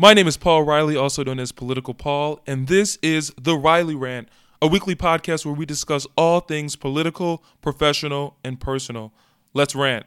My name is Paul Riley, also known as Political Paul, and this is The Riley Rant, a weekly podcast where we discuss all things political, professional, and personal. Let's rant.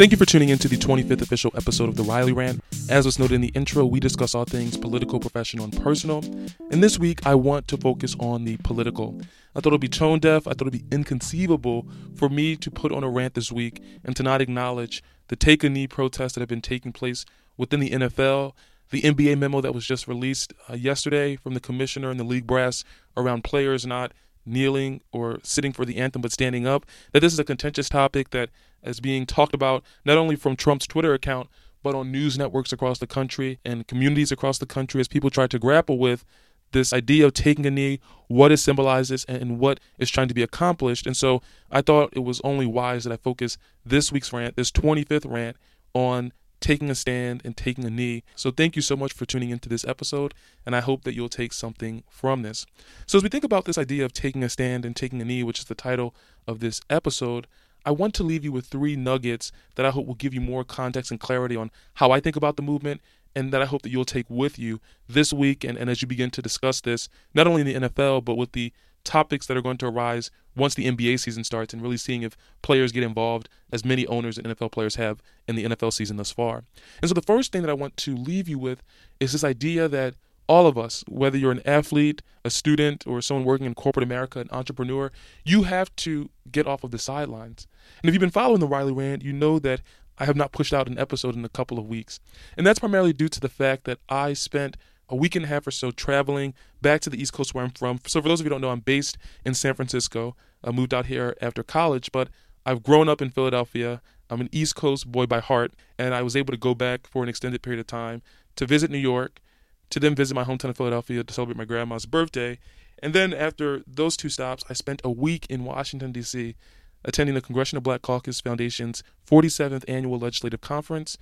Thank you for tuning in to the 25th official episode of The Riley Rant. As was noted in the intro, we discuss all things political, professional, and personal. And this week, I want to focus on the political. I thought it would be tone deaf, I thought it would be inconceivable for me to put on a rant this week and to not acknowledge the take a knee protests that have been taking place within the NFL, the NBA memo that was just released uh, yesterday from the commissioner and the league brass around players not kneeling or sitting for the anthem but standing up, that this is a contentious topic that is being talked about not only from Trump's Twitter account, but on news networks across the country and communities across the country as people try to grapple with this idea of taking a knee, what it symbolizes, and what is trying to be accomplished. And so I thought it was only wise that I focus this week's rant, this 25th rant, on taking a stand and taking a knee. So thank you so much for tuning into this episode, and I hope that you'll take something from this. So as we think about this idea of taking a stand and taking a knee, which is the title of this episode, I want to leave you with three nuggets that I hope will give you more context and clarity on how I think about the movement and that I hope that you'll take with you this week and, and as you begin to discuss this, not only in the NFL, but with the topics that are going to arise once the NBA season starts and really seeing if players get involved, as many owners and NFL players have in the NFL season thus far. And so the first thing that I want to leave you with is this idea that all of us, whether you're an athlete, a student, or someone working in corporate America, an entrepreneur, you have to get off of the sidelines. And if you've been following the Riley Rant, you know that I have not pushed out an episode in a couple of weeks. And that's primarily due to the fact that I spent a week and a half or so traveling back to the East Coast where I'm from. So, for those of you who don't know, I'm based in San Francisco. I moved out here after college, but I've grown up in Philadelphia. I'm an East Coast boy by heart, and I was able to go back for an extended period of time to visit New York to then visit my hometown of Philadelphia to celebrate my grandma's birthday. And then after those two stops, I spent a week in Washington, D.C., attending the Congressional Black Caucus Foundation's 47th annual legislative conference.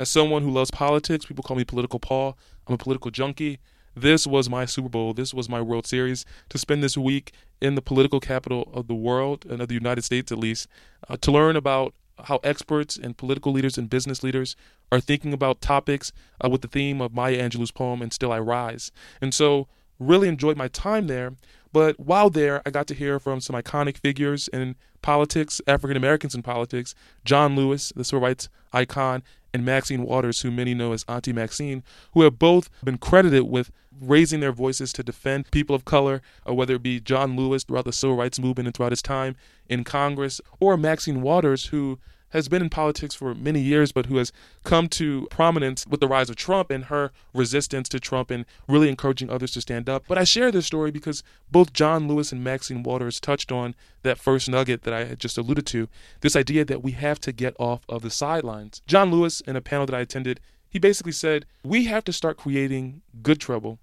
As someone who loves politics, people call me Political Paul. I'm a political junkie. This was my Super Bowl. This was my World Series. To spend this week in the political capital of the world, and of the United States at least, uh, to learn about how experts and political leaders and business leaders are thinking about topics uh, with the theme of Maya Angelou's poem and Still I Rise. And so really enjoyed my time there. But while there, I got to hear from some iconic figures in politics, African Americans in politics, John Lewis, the civil rights icon, and Maxine Waters, who many know as Auntie Maxine, who have both been credited with raising their voices to defend people of color, or whether it be John Lewis throughout the civil rights movement and throughout his time in Congress, or Maxine Waters, who has been in politics for many years, but who has come to prominence with the rise of Trump and her resistance to Trump and really encouraging others to stand up. But I share this story because both John Lewis and Maxine Waters touched on that first nugget that I had just alluded to this idea that we have to get off of the sidelines. John Lewis, in a panel that I attended, he basically said, We have to start creating good trouble.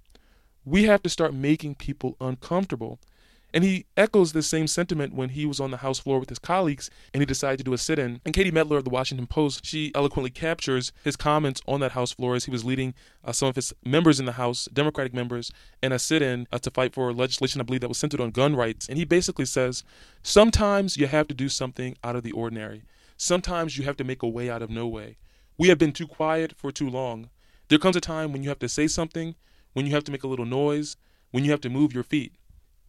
We have to start making people uncomfortable. And he echoes the same sentiment when he was on the House floor with his colleagues and he decided to do a sit in. And Katie Mettler of the Washington Post, she eloquently captures his comments on that House floor as he was leading uh, some of his members in the House, Democratic members, in a sit in uh, to fight for legislation, I believe, that was centered on gun rights. And he basically says sometimes you have to do something out of the ordinary, sometimes you have to make a way out of no way. We have been too quiet for too long. There comes a time when you have to say something, when you have to make a little noise, when you have to move your feet.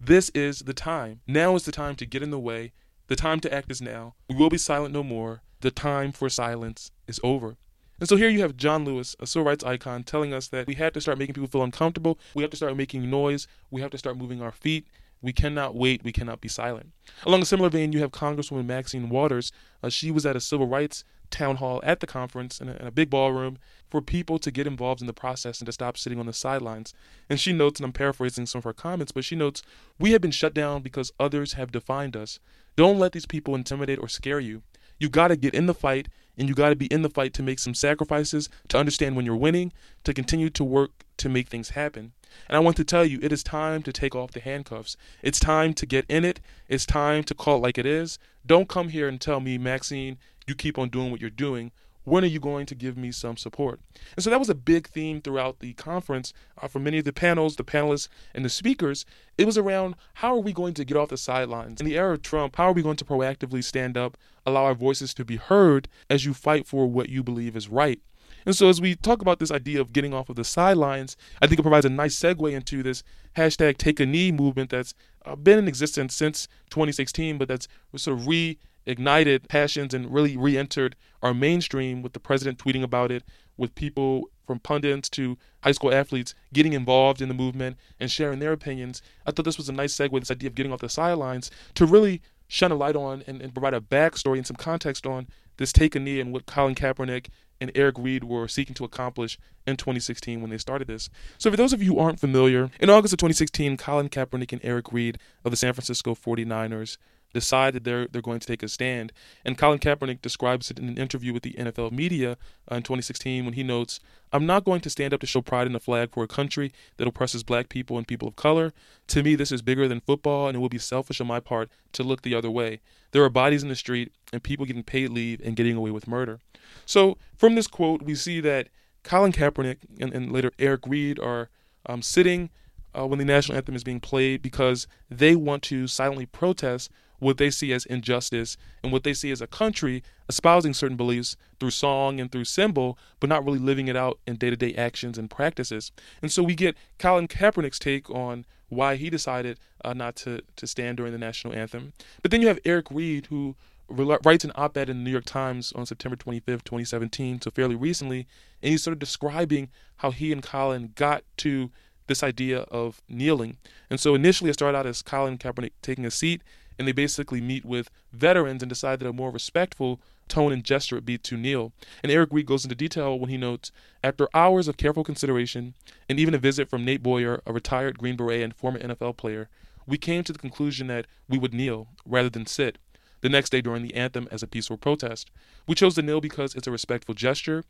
This is the time. Now is the time to get in the way. The time to act is now. We will be silent no more. The time for silence is over. And so here you have John Lewis, a civil rights icon, telling us that we have to start making people feel uncomfortable. We have to start making noise. We have to start moving our feet. We cannot wait. We cannot be silent. Along a similar vein, you have Congresswoman Maxine Waters. Uh, she was at a civil rights town hall at the conference in a, in a, big ballroom for people to get involved in the process and to stop sitting on the sidelines. And she notes, and I'm paraphrasing some of her comments, but she notes, We have been shut down because others have defined us. Don't let these people intimidate or scare you. You got to get in the fight, and you got to be in the fight to make some sacrifices, to understand when you're winning, to continue to work to make things happen. And I want to tell you, it is time to take off the handcuffs. It's time to get in it. It's time to call it like it is. Don't come here and tell me, Maxine, you keep on doing what you're doing. When are you going to give me some support? And so that was a big theme throughout the conference uh, for many of the panels, the panelists, and the speakers. It was around how are we going to get off the sidelines? In the era of Trump, how are we going to proactively stand up, allow our voices to be heard as you fight for what you believe is right? And so, as we talk about this idea of getting off of the sidelines, I think it provides a nice segue into this hashtag take a knee movement that's uh, been in existence since 2016, but that's sort of reignited passions and really re entered our mainstream with the president tweeting about it, with people from pundits to high school athletes getting involved in the movement and sharing their opinions. I thought this was a nice segue, this idea of getting off the sidelines, to really shine a light on and, and provide a backstory and some context on this take a knee and what Colin Kaepernick and Eric Reid were seeking to accomplish in 2016 when they started this. So, for those of you who aren't familiar, in August of 2016, Colin Kaepernick and Eric Reid of the San Francisco 49ers decide that they're they're going to take a stand. And Colin Kaepernick describes it in an interview with the NFL media uh, in 2016 when he notes, "I'm not going to stand up to show pride in a flag for a country that oppresses black people and people of color. To me, this is bigger than football, and it will be selfish on my part to look the other way. There are bodies in the street and people getting paid leave and getting away with murder." So from this quote, we see that Colin Kaepernick and, and later Eric Reid are um, sitting uh, when the national anthem is being played because they want to silently protest what they see as injustice and what they see as a country espousing certain beliefs through song and through symbol, but not really living it out in day to day actions and practices. And so we get Colin Kaepernick's take on why he decided uh, not to, to stand during the national anthem. But then you have Eric Reid, who writes an op ed in the New York Times on September 25th, 2017, so fairly recently, and he's sort of describing how he and Colin got to this idea of kneeling. And so initially it started out as Colin Kaepernick taking a seat, and they basically meet with veterans and decide that a more respectful tone and gesture would be to kneel. And Eric Reid goes into detail when he notes After hours of careful consideration, and even a visit from Nate Boyer, a retired Green Beret and former NFL player, we came to the conclusion that we would kneel rather than sit the next day during the anthem as a peaceful protest. We chose to kneel because it's a respectful gesture.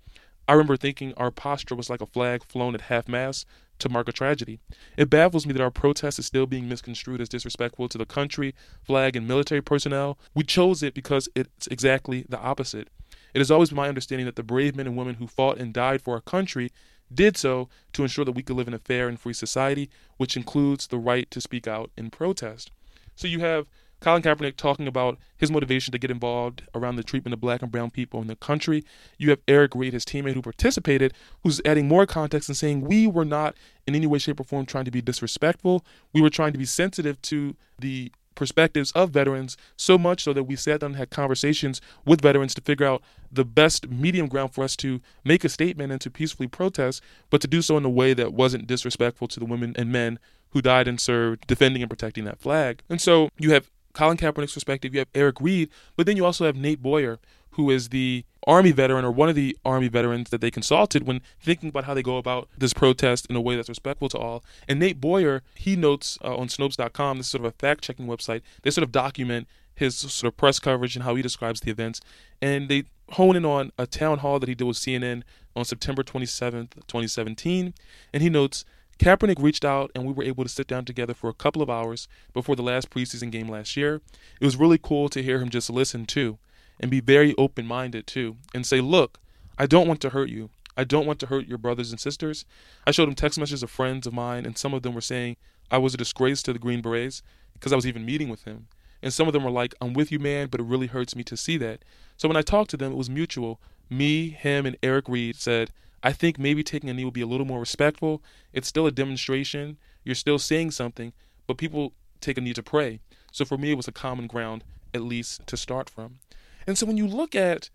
I remember thinking our posture was like a flag flown at half mast to mark a tragedy. It baffles me that our protest is still being misconstrued as disrespectful to the country, flag, and military personnel. We chose it because it's exactly the opposite. It has always been my understanding that the brave men and women who fought and died for our country did so to ensure that we could live in a fair and free society, which includes the right to speak out in protest. So you have Colin Kaepernick talking about his motivation to get involved around the treatment of black and brown people in the country. You have Eric Reid, his teammate who participated, who's adding more context and saying we were not in any way, shape, or form trying to be disrespectful. We were trying to be sensitive to the perspectives of veterans, so much so that we sat down and had conversations with veterans to figure out the best medium ground for us to make a statement and to peacefully protest, but to do so in a way that wasn't disrespectful to the women and men who died and served defending and protecting that flag. And so you have Colin Kaepernick's perspective, you have Eric Reid, but then you also have Nate Boyer, who is the Army veteran or one of the Army veterans that they consulted when thinking about how they go about this protest in a way that's respectful to all. And Nate Boyer, he notes uh, on Snopes.com, this is sort of a fact checking website, they sort of document his sort of press coverage and how he describes the events. And they hone in on a town hall that he did with CNN on September 27th, 2017. And he notes, Kaepernick reached out and we were able to sit down together for a couple of hours before the last preseason game last year. It was really cool to hear him just listen too and be very open minded too and say, Look, I don't want to hurt you. I don't want to hurt your brothers and sisters. I showed him text messages of friends of mine, and some of them were saying I was a disgrace to the Green Berets because I was even meeting with him. And some of them were like, I'm with you, man, but it really hurts me to see that. So when I talked to them, it was mutual. Me, him, and Eric Reid said, I think maybe taking a knee will be a little more respectful. It's still a demonstration. You're still saying something, but people take a knee to pray. So for me, it was a common ground, at least to start from. And so when you look at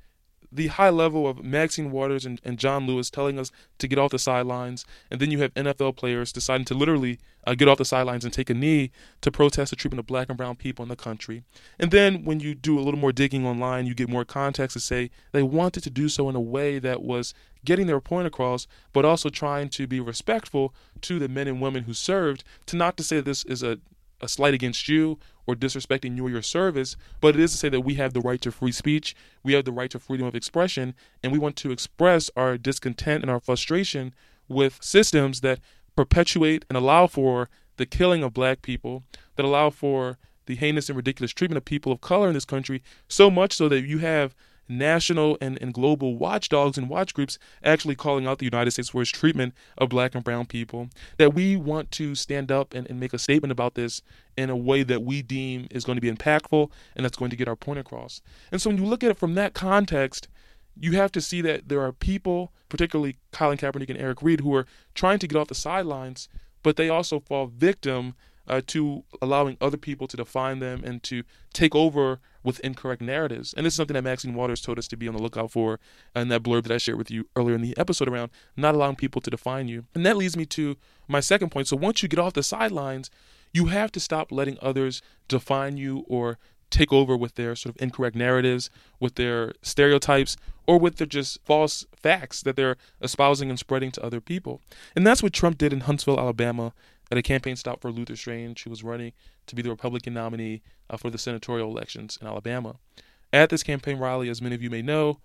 the high level of Maxine Waters and, and John Lewis telling us to get off the sidelines, and then you have NFL players deciding to literally uh, get off the sidelines and take a knee to protest the treatment of black and brown people in the country. And then when you do a little more digging online, you get more context to say they wanted to do so in a way that was getting their point across, but also trying to be respectful to the men and women who served, to not to say this is a a slight against you or disrespecting you or your service, but it is to say that we have the right to free speech, we have the right to freedom of expression, and we want to express our discontent and our frustration with systems that perpetuate and allow for the killing of black people, that allow for the heinous and ridiculous treatment of people of color in this country, so much so that you have national and, and global watchdogs and watch groups actually calling out the United States for its treatment of black and brown people. That we want to stand up and, and make a statement about this in a way that we deem is going to be impactful and that's going to get our point across. And so when you look at it from that context, you have to see that there are people, particularly Colin Kaepernick and Eric Reid, who are trying to get off the sidelines, but they also fall victim uh, to allowing other people to define them and to take over with incorrect narratives. And this is something that Maxine Waters told us to be on the lookout for in that blurb that I shared with you earlier in the episode around not allowing people to define you. And that leads me to my second point. So once you get off the sidelines, you have to stop letting others define you or take over with their sort of incorrect narratives, with their stereotypes, or with their just false facts that they're espousing and spreading to other people. And that's what Trump did in Huntsville, Alabama, at a campaign stop for Luther Strange, who was running to be the Republican nominee uh, for the senatorial elections in Alabama. At this campaign rally, as many of you may know,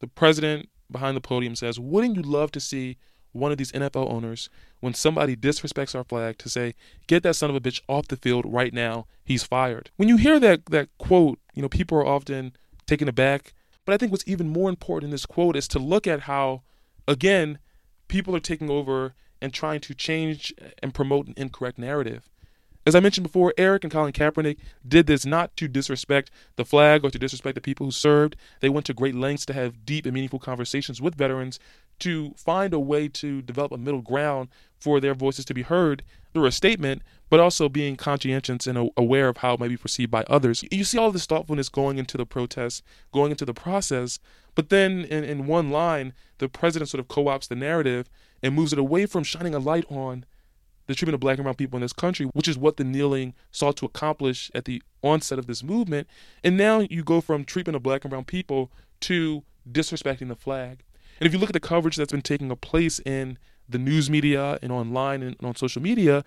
the president behind the podium says, Wouldn't you love to see one of these NFL owners, when somebody disrespects our flag, to say, "Get that son of a bitch off the field right now. He's fired." When you hear that that quote, you know people are often taken aback. But I think what's even more important in this quote is to look at how, again, people are taking over and trying to change and promote an incorrect narrative. As I mentioned before, Eric and Colin Kaepernick did this not to disrespect the flag or to disrespect the people who served. They went to great lengths to have deep and meaningful conversations with veterans to find a way to develop a middle ground for their voices to be heard through a statement, but also being conscientious and aware of how it might be perceived by others. You see all this thoughtfulness going into the protest, going into the process, but then in, in one line, the president sort of co opts the narrative and moves it away from shining a light on the treatment of black and brown people in this country, which is what the kneeling sought to accomplish at the onset of this movement. And now you go from treatment of black and brown people to disrespecting the flag. And if you look at the coverage that's been taking place in the news media and online and on social media,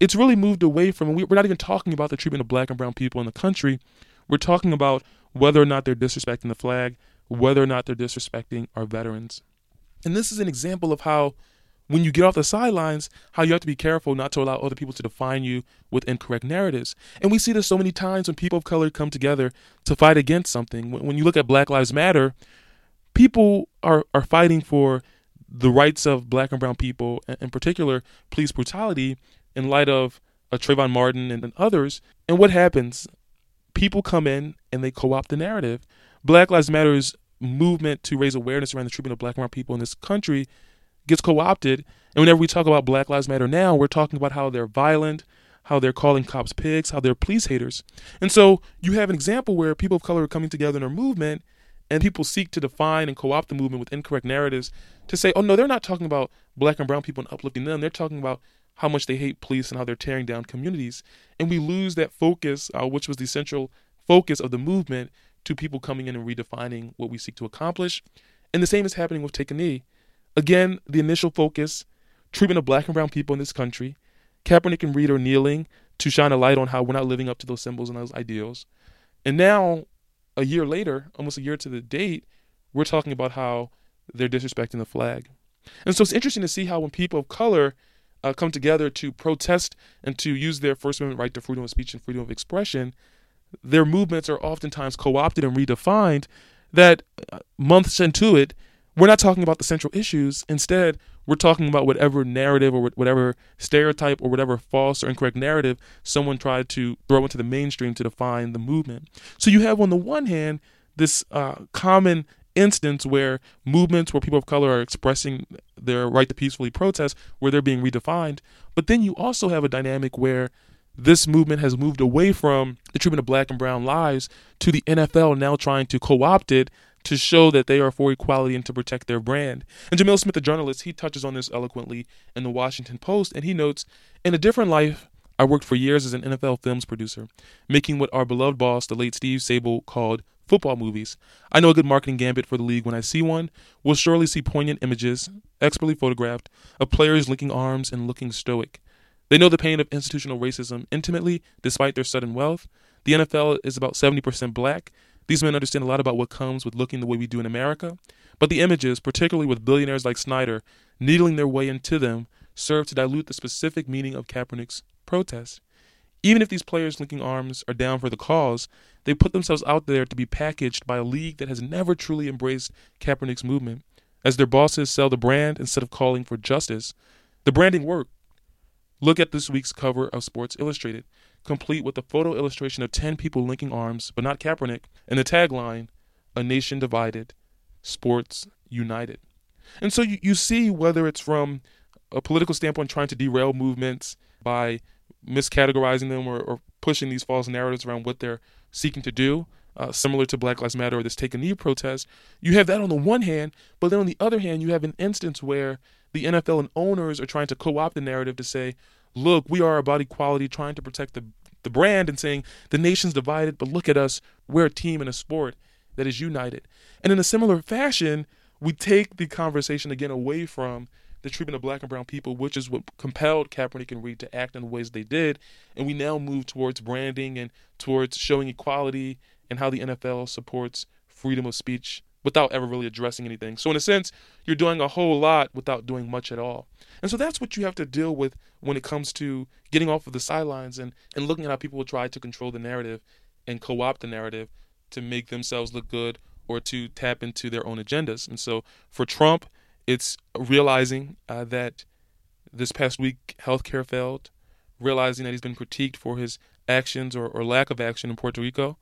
it's really moved away from, we're not even talking about the treatment of black and brown people in the country. We're talking about whether or not they're disrespecting the flag, whether or not they're disrespecting our veterans. And this is an example of how when you get off the sidelines, how you have to be careful not to allow other people to define you with incorrect narratives. And we see this so many times when people of color come together to fight against something. When, you look at Black Lives Matter, people are, are fighting for the rights of black and brown people, in particular, police brutality, in light of uh, Trayvon Martin and, and others. And what happens? People come in and they co opt the narrative. Black Lives Matter's movement to raise awareness around the treatment of black and brown people in this country gets co-opted. And whenever we talk about Black Lives Matter now, we're talking about how they're violent, how they're calling cops pigs, how they're police haters. And so you have an example where people of color are coming together in a movement and people seek to define and co-opt the movement with incorrect narratives to say, oh no, they're not talking about black and brown people and uplifting them. They're talking about how much they hate police and how they're tearing down communities. And we lose that focus, uh, which was the central focus of the movement, to people coming in and redefining what we seek to accomplish. And the same is happening with Take a Knee. Again, the initial focus treatment of black and brown people in this country. Kaepernick and Reid are kneeling to shine a light on how we're not living up to those symbols and those ideals. And now, a year later, almost a year to the date, we're talking about how they're disrespecting the flag. And so it's interesting to see how when people of color uh, come together to protest and to use their First Amendment right to freedom of speech and freedom of expression, their movements are oftentimes co opted and redefined. That uh, months into it, we're not talking about the central issues. Instead, we're talking about whatever narrative or whatever stereotype or whatever false or incorrect narrative someone tried to throw into the mainstream to define the movement. So you have, on the one hand, this uh, common instance where movements where people of color are expressing their right to peacefully protest, where they're being redefined. But then you also have a dynamic where this movement has moved away from the treatment of black and brown lives to the NFL now trying to co opt it to show that they are for equality and to protect their brand. And Jamil Smith, the journalist, he touches on this eloquently in the Washington Post, and he notes In a different life, I worked for years as an NFL films producer, making what our beloved boss, the late Steve Sabol, called football movies. I know a good marketing gambit for the league when I see one. We'll surely see poignant images, expertly photographed, of players linking arms and looking stoic. They know the pain of institutional racism intimately, despite their sudden wealth. The NFL is about 70% black, these men understand a lot about what comes with looking the way we do in America, but the images, particularly with billionaires like Snyder, needling their way into them, serve to dilute the specific meaning of Kaepernick's protest. Even if these players linking arms are down for the cause, they put themselves out there to be packaged by a league that has never truly embraced Kaepernick's movement. As their bosses sell the brand instead of calling for justice, the branding worked. Look at this week's cover of Sports Illustrated, complete with a photo illustration of 10 people linking arms, but not Kaepernick, and the tagline, A Nation Divided, Sports United. And so you, you see whether it's from a political standpoint trying to derail movements by miscategorizing them or, or pushing these false narratives around what they're seeking to do, uh, similar to Black Lives Matter or this Take a Knee protest. You have that on the one hand, but then on the other hand, you have an instance where the NFL and owners are trying to co opt the narrative to say, look, we are about equality, trying to protect the, the brand and saying the nation's divided, but look at us, we're a team in a sport that is united. And in a similar fashion, we take the conversation again away from the treatment of black and brown people, which is what compelled Kaepernick and Reid to act in the ways they did. And we now move towards branding and towards showing equality and how the NFL supports freedom of speech without ever really addressing anything. So, in a sense, you're doing a whole lot without doing much at all. And so that's what you have to deal with when it comes to getting off of the sidelines and, and looking at how people will try to control the narrative and co opt the narrative to make themselves look good or to tap into their own agendas. And so for Trump, it's realizing uh, that this past week healthcare failed, realizing that he's been critiqued for his actions or, or lack of action in Puerto Rico.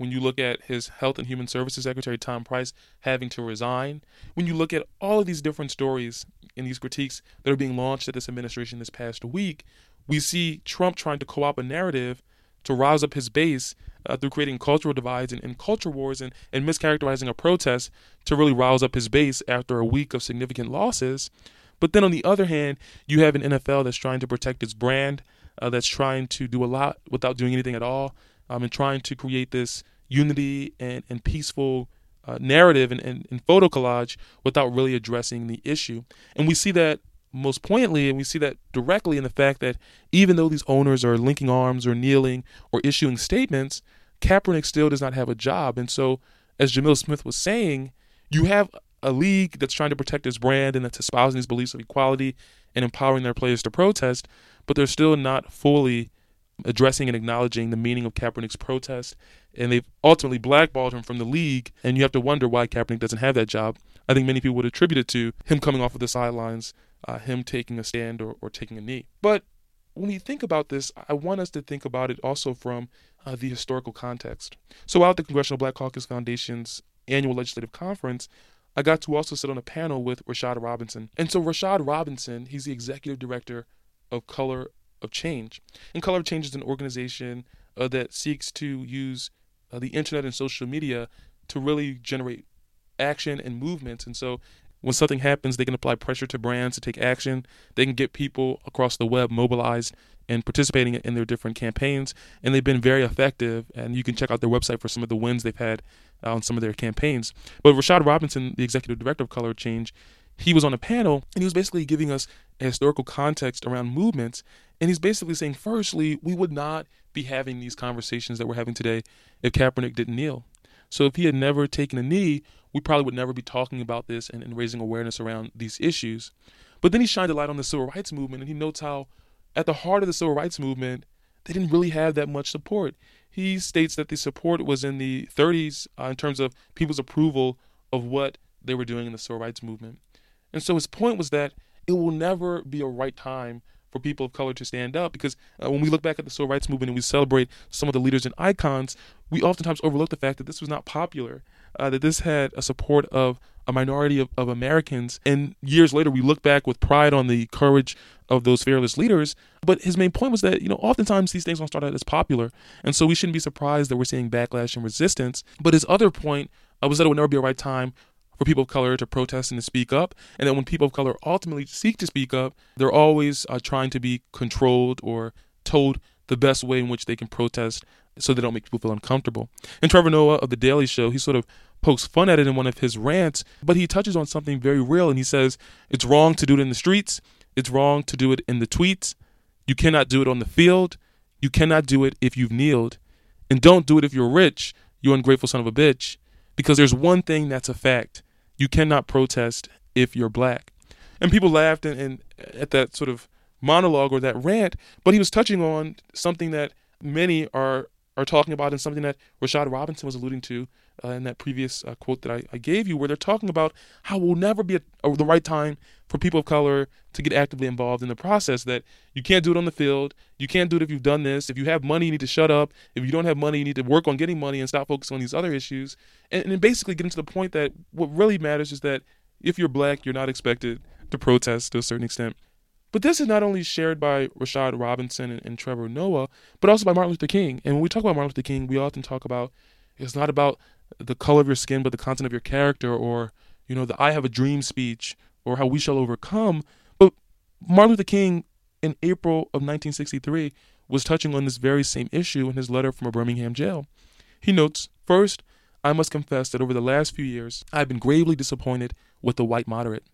When you look at his Health and Human Services Secretary Tom Price having to resign, when you look at all of these different stories and these critiques that are being launched at this administration this past week, we see Trump trying to co opt a narrative to rouse up his base uh, through creating cultural divides and, and culture wars and, and mischaracterizing a protest to really rouse up his base after a week of significant losses. But then on the other hand, you have an NFL that's trying to protect its brand, uh, that's trying to do a lot without doing anything at all, um, and trying to create this unity and, and peaceful uh, narrative and, and, and photo collage without really addressing the issue. And we see that most poignantly, and we see that directly in the fact that even though these owners are linking arms or kneeling or issuing statements, Kaepernick still does not have a job. And so, as Jamil Smith was saying, you have a league that's trying to protect its brand and that's espousing these beliefs of equality and empowering their players to protest, but they're still not fully addressing and acknowledging the meaning of Kaepernick's protest. And they've ultimately blackballed him from the league. And you have to wonder why Kaepernick doesn't have that job. I think many people would attribute it to him coming off of the sidelines uh, him taking a stand or, or taking a knee. But when we think about this, I want us to think about it also from uh, the historical context. So, at the Congressional Black Caucus Foundation's annual legislative conference, I got to also sit on a panel with Rashad Robinson. And so, Rashad Robinson, he's the executive director of Color of Change. And Color of Change is an organization uh, that seeks to use uh, the internet and social media to really generate action and movements. And so when something happens, they can apply pressure to brands to take action. They can get people across the web mobilized and participating in their different campaigns. And they've been very effective. And you can check out their website for some of the wins they've had on some of their campaigns. But Rashad Robinson, the executive director of Color Change, he was on a panel and he was basically giving us a historical context around movements. And he's basically saying, firstly, we would not be having these conversations that we're having today if Kaepernick didn't kneel. So if he had never taken a knee, we probably would never be talking about this and, and raising awareness around these issues. But then he shined a light on the civil rights movement and he notes how, at the heart of the civil rights movement, they didn't really have that much support. He states that the support was in the 30s uh, in terms of people's approval of what they were doing in the civil rights movement. And so his point was that it will never be a right time for people of color to stand up because uh, when we look back at the civil rights movement and we celebrate some of the leaders and icons, we oftentimes overlook the fact that this was not popular, uh, that this had a support of a minority of, of Americans. And years later, we look back with pride on the courage of those fearless leaders. But his main point was that, you know, oftentimes these things don't start out as popular. And so we shouldn't be surprised that we're seeing backlash and resistance. But his other point uh, was that it would never be a right time for people of color to protest and to speak up. And that when people of color ultimately seek to speak up, they're always uh, trying to be controlled or told the best way in which they can protest so they don't make people feel uncomfortable. And Trevor Noah of The Daily Show, he sort of pokes fun at it in one of his rants, but he touches on something very real and he says it's wrong to do it in the streets, it's wrong to do it in the tweets, you cannot do it on the field, you cannot do it if you've kneeled, and don't do it if you're rich, you ungrateful son of a bitch, because there's one thing that's a fact you cannot protest if you're black. And people laughed and, and at that sort of monologue or that rant, but he was touching on something that many are are talking about and something that Rashad Robinson was alluding to uh, in that previous uh, quote that I, I, gave you, where they're talking about how will never be a, a, the right time for people of color to get actively involved in the process. That you can't do it on the field. You can't do it if you've done this. If you have money, you need to shut up. If you don't have money, you need to work on getting money and stop focusing on these other issues. And, and basically getting to the point that what really matters is that if you're black, you're not expected to protest to a certain extent. But this is not only shared by Rashad Robinson and, and, Trevor Noah, but also by Martin Luther King. And when we talk about Martin Luther King, we often talk about it's not about the color of your skin, but the content of your character, or you know, the "I have a dream" speech, or how we shall overcome. But Martin Luther King, in April of 1963, was touching on this very same issue in his letter from a Birmingham jail. He notes, first, I must confess that over the last few years, I have been gravely disappointed with the white moderate.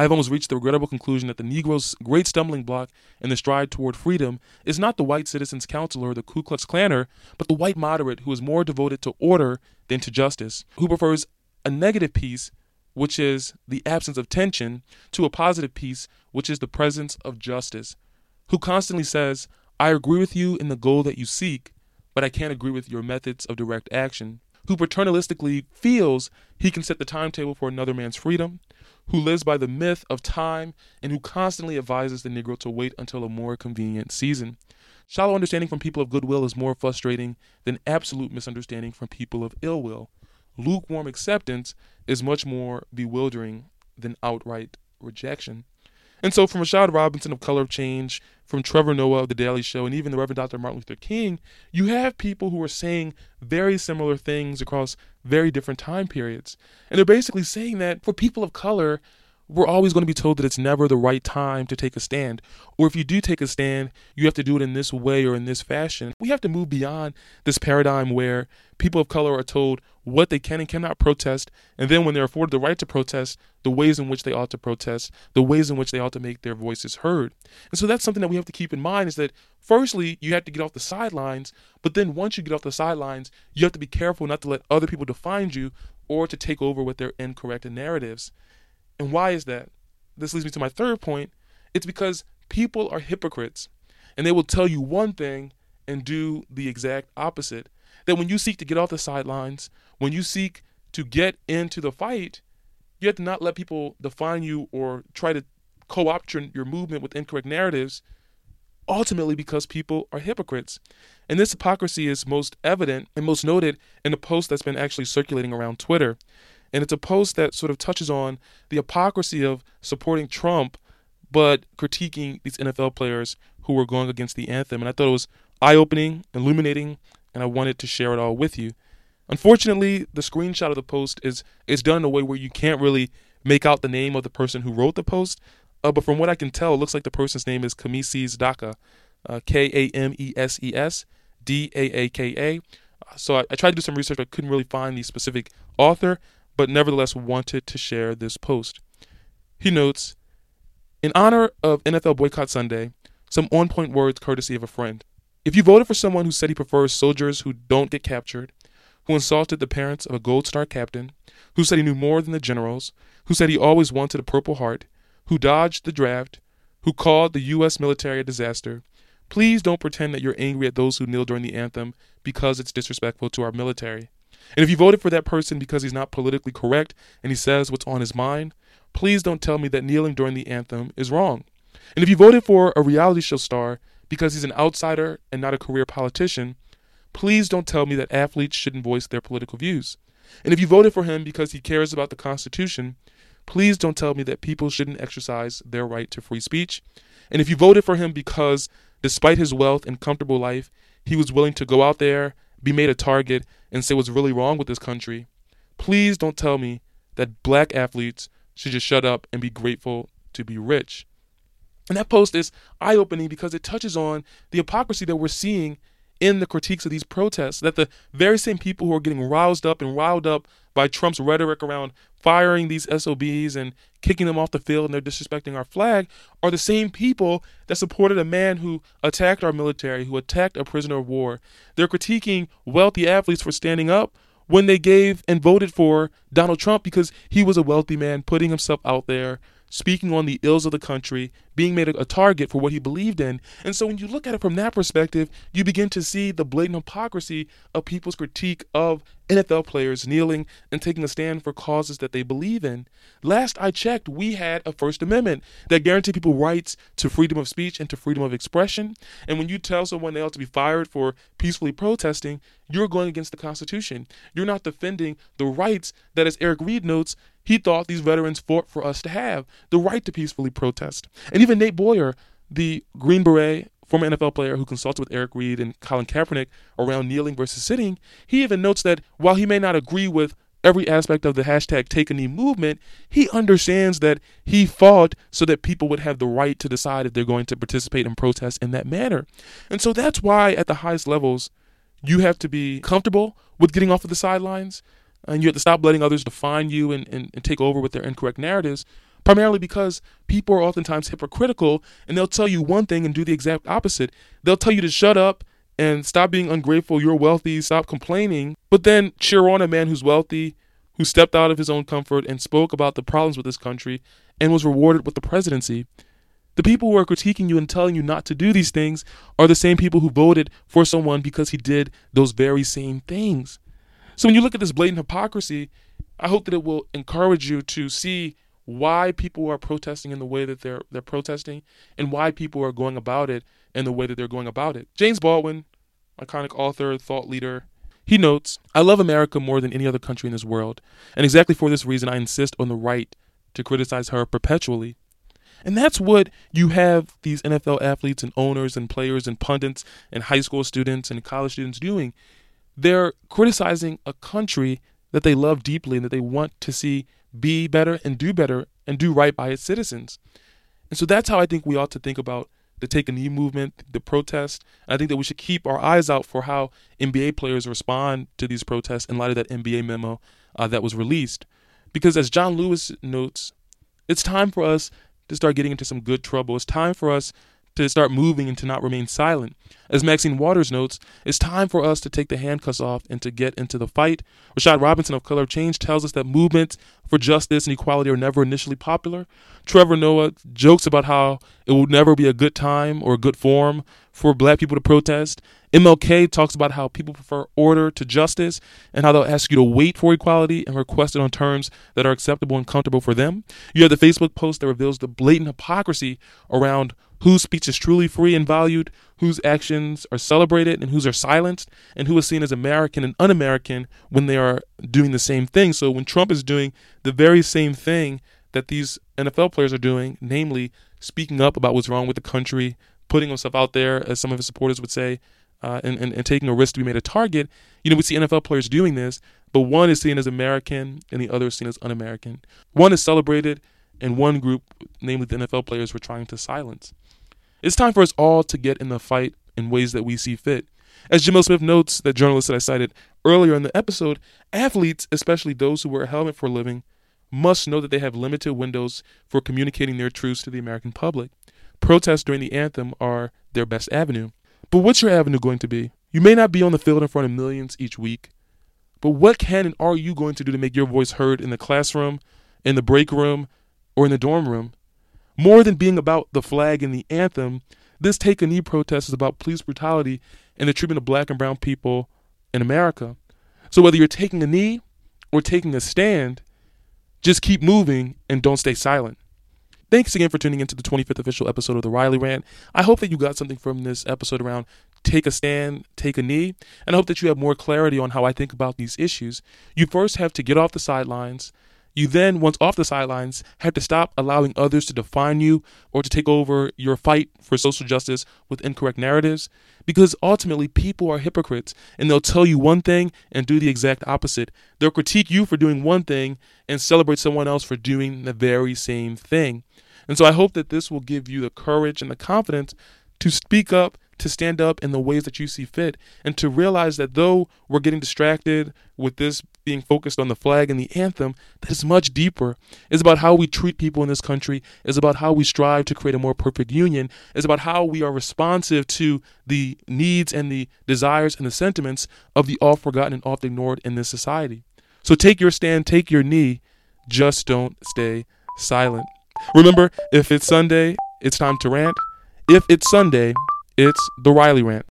I have almost reached the regrettable conclusion that the Negro's great stumbling block in the stride toward freedom is not the white citizen's counselor or the Ku Klux Klanner, but the white moderate who is more devoted to order than to justice, who prefers a negative peace, which is the absence of tension, to a positive peace, which is the presence of justice, who constantly says, I agree with you in the goal that you seek, but I can't agree with your methods of direct action, who paternalistically feels he can set the timetable for another man's freedom, who lives by the myth of time and who constantly advises the Negro to wait until a more convenient season. Shallow understanding from people of goodwill is more frustrating than absolute misunderstanding from people of ill will. Lukewarm acceptance is much more bewildering than outright rejection. And so, from Rashad Robinson of Color of Change, from Trevor Noah of The Daily Show, and even the Reverend Dr. Martin Luther King, you have people who are saying very similar things across very different time periods. And they're basically saying that for people of color, we're always going to be told that it's never the right time to take a stand. Or if you do take a stand, you have to do it in this way or in this fashion. We have to move beyond this paradigm where people of color are told what they can and cannot protest, and then when they're afforded the right to protest, the ways in which they ought to protest, the ways in which they ought to make their voices heard. And so that's something that we have to keep in mind is that firstly, you have to get off the sidelines, but then once you get off the sidelines, you have to be careful not to let other people define you or to take over with their incorrect narratives. And why is that? This leads me to my third point. It's because people are hypocrites and they will tell you one thing and do the exact opposite. That when you seek to get off the sidelines, when you seek to get into the fight, you have to not let people define you or try to co opt your, your movement with incorrect narratives, ultimately because people are hypocrites. And this hypocrisy is most evident and most noted in a post that's been actually circulating around Twitter. And it's a post that sort of touches on the hypocrisy of supporting Trump, but critiquing these NFL players who were going against the anthem. And I thought it was eye opening, illuminating, and I wanted to share it all with you. Unfortunately, the screenshot of the post is is done in a way where you can't really make out the name of the person who wrote the post. Uh, but from what I can tell, it looks like the person's name is Kameses Daaka, uh, K A M E S E S D A A K A. So I, I, tried to do some research, but I couldn't really find the specific author but nevertheless wanted to share this post. He notes In honor of NFL Boycott Sunday, some on point words courtesy of a friend. If you voted for someone who said he prefers soldiers who don't get captured, who insulted the parents of a Gold Star captain, who said he knew more than the generals, who said he always wanted a Purple Heart, who dodged the draft, who called the U.S. military a disaster, please don't pretend that you're angry at those who kneel during the anthem because it's disrespectful to our military. And if you voted for that person because he's not politically correct and he says what's on his mind, please don't tell me that kneeling during the anthem is wrong. And if you voted for a reality show star because he's an outsider and not a career politician, please don't tell me that athletes shouldn't voice their political views. And if you voted for him because he cares about the Constitution, please don't tell me that people shouldn't exercise their right to free speech. And if you voted for him because, despite his wealth and comfortable life, he was willing to go out there be made a target and say what's really wrong with this country, please don't tell me that black athletes should just shut up and be grateful to be rich. And that post is eye opening because it touches on the hypocrisy that we're seeing in the critiques of these protests. That the very same people who are getting roused up and riled up by Trump's rhetoric around firing these SOBs and kicking them off the field and they're disrespecting our flag are the same people that supported a man who attacked our military, who attacked a prisoner of war. They're critiquing wealthy athletes for standing up when they gave and voted for Donald Trump because he was a wealthy man putting himself out there speaking on the ills of the country, being made a, target for what he believed in. And so when you look at it from that perspective, you begin to see the blatant hypocrisy of people's critique of NFL players kneeling and taking a stand for causes that they believe in. Last I checked, we had a First Amendment that guaranteed people rights to freedom of speech and to freedom of expression. And when you tell someone they ought to be fired for peacefully protesting, you're going against the Constitution. You're not defending the rights that, as Eric Reid notes, he thought these veterans fought for us to have the right to peacefully protest. And even Nate Boyer, the Green Beret, former NFL player who consulted with Eric Reid and Colin Kaepernick around kneeling versus sitting, he even notes that while he may not agree with every aspect of the hashtag take a knee movement, he understands that he fought so that people would have the right to decide if they're going to participate in protest in that manner. And so that's why at the highest levels, you have to be comfortable with getting off of the sidelines and you have to stop letting others define you and, and, and take over with their incorrect narratives primarily because people are oftentimes hypocritical and they'll tell you one thing and do the exact opposite. They'll tell you to shut up and stop being ungrateful, you're wealthy, stop complaining, but then cheer on a man who's wealthy, who stepped out of his own comfort and spoke about the problems with this country and was rewarded with the presidency. The people who are critiquing you and telling you not to do these things are the same people who voted for someone because he did those very same things. So when you look at this blatant hypocrisy, I hope that it will encourage you to see why people are protesting in the way that they're they're protesting and why people are going about it in the way that they're going about it. James Baldwin, iconic author, thought leader, he notes, I love America more than any other country in this world, and exactly for this reason I insist on the right to criticize her perpetually. And that's what you have these NFL athletes and owners and players and pundits and high school students and college students doing they're criticizing a country that they love deeply and that they want to see be better and do better and do right by its citizens. And so that's how I think we ought to think about the take a knee movement, the protest. I think that we should keep our eyes out for how NBA players respond to these protests in light of that NBA memo uh, that was released. Because as John Lewis notes, it's time for us to start getting into some good trouble. It's time for us to start moving and to not remain silent. As Maxine Waters notes, it's time for us to take the handcuffs off and to get into the fight. Rashad Robinson of Color Change tells us that movements for justice and equality are never initially popular. Trevor Noah jokes about how it will never be a good time or a good form for black people to protest. MLK talks about how people prefer order to justice and how they'll ask you to wait for equality and request it on terms that are acceptable and comfortable for them. You have the Facebook post that reveals the blatant hypocrisy around whose speech is truly free and valued, whose actions are celebrated and whose are silenced, and who is seen as American and un American when they are doing the same thing. So when Trump is doing the very same thing that these NFL players are doing, namely speaking up about what's wrong with the country, putting himself out there, as some of his supporters would say, uh, and, and, and taking a risk to be made a target, you know, we see NFL players doing this, but one is seen as American and the other is seen as un American. One is celebrated, and one group, namely the NFL players, were trying to silence. It's time for us all to get in the fight in ways that we see fit. As Jamil Smith notes, that journalist that I cited earlier in the episode, athletes, especially those who wear a helmet for a living, must know that they have limited windows for communicating their truths to the American public. Protests during the anthem are their best avenue. But what's your avenue going to be? You may not be on the field in front of millions each week, but what can and are you going to do to make your voice heard in the classroom, in the break room, or in the dorm room? More than being about the flag and the anthem, this Take a Knee protest is about police brutality and the treatment of black and brown people in America. So whether you're taking a knee or taking a stand, just keep moving and don't stay silent. Thanks again for tuning into the 25th official episode of the Riley Rant. I hope that you got something from this episode around take a stand, take a knee, and I hope that you have more clarity on how I think about these issues. You first have to get off the sidelines, you then, once off the sidelines, have to stop allowing others to define you or to take over your fight for social justice with incorrect narratives. Because ultimately, people are hypocrites and they'll tell you one thing and do the exact opposite. They'll critique you for doing one thing and celebrate someone else for doing the very same thing. And so I hope that this will give you the courage and the confidence to speak up to stand up in the ways that you see fit and to realize that though we're getting distracted with this being focused on the flag and the anthem, that is much deeper. It's about how we treat people in this country. It's about how we strive to create a more perfect union. It's about how we are responsive to the needs and the desires and the sentiments of the oft forgotten and oft ignored in this society. So take your stand, take your knee, just don't stay silent. Remember, if it's Sunday, it's time to rant. If it's Sunday, it's the Riley Rant.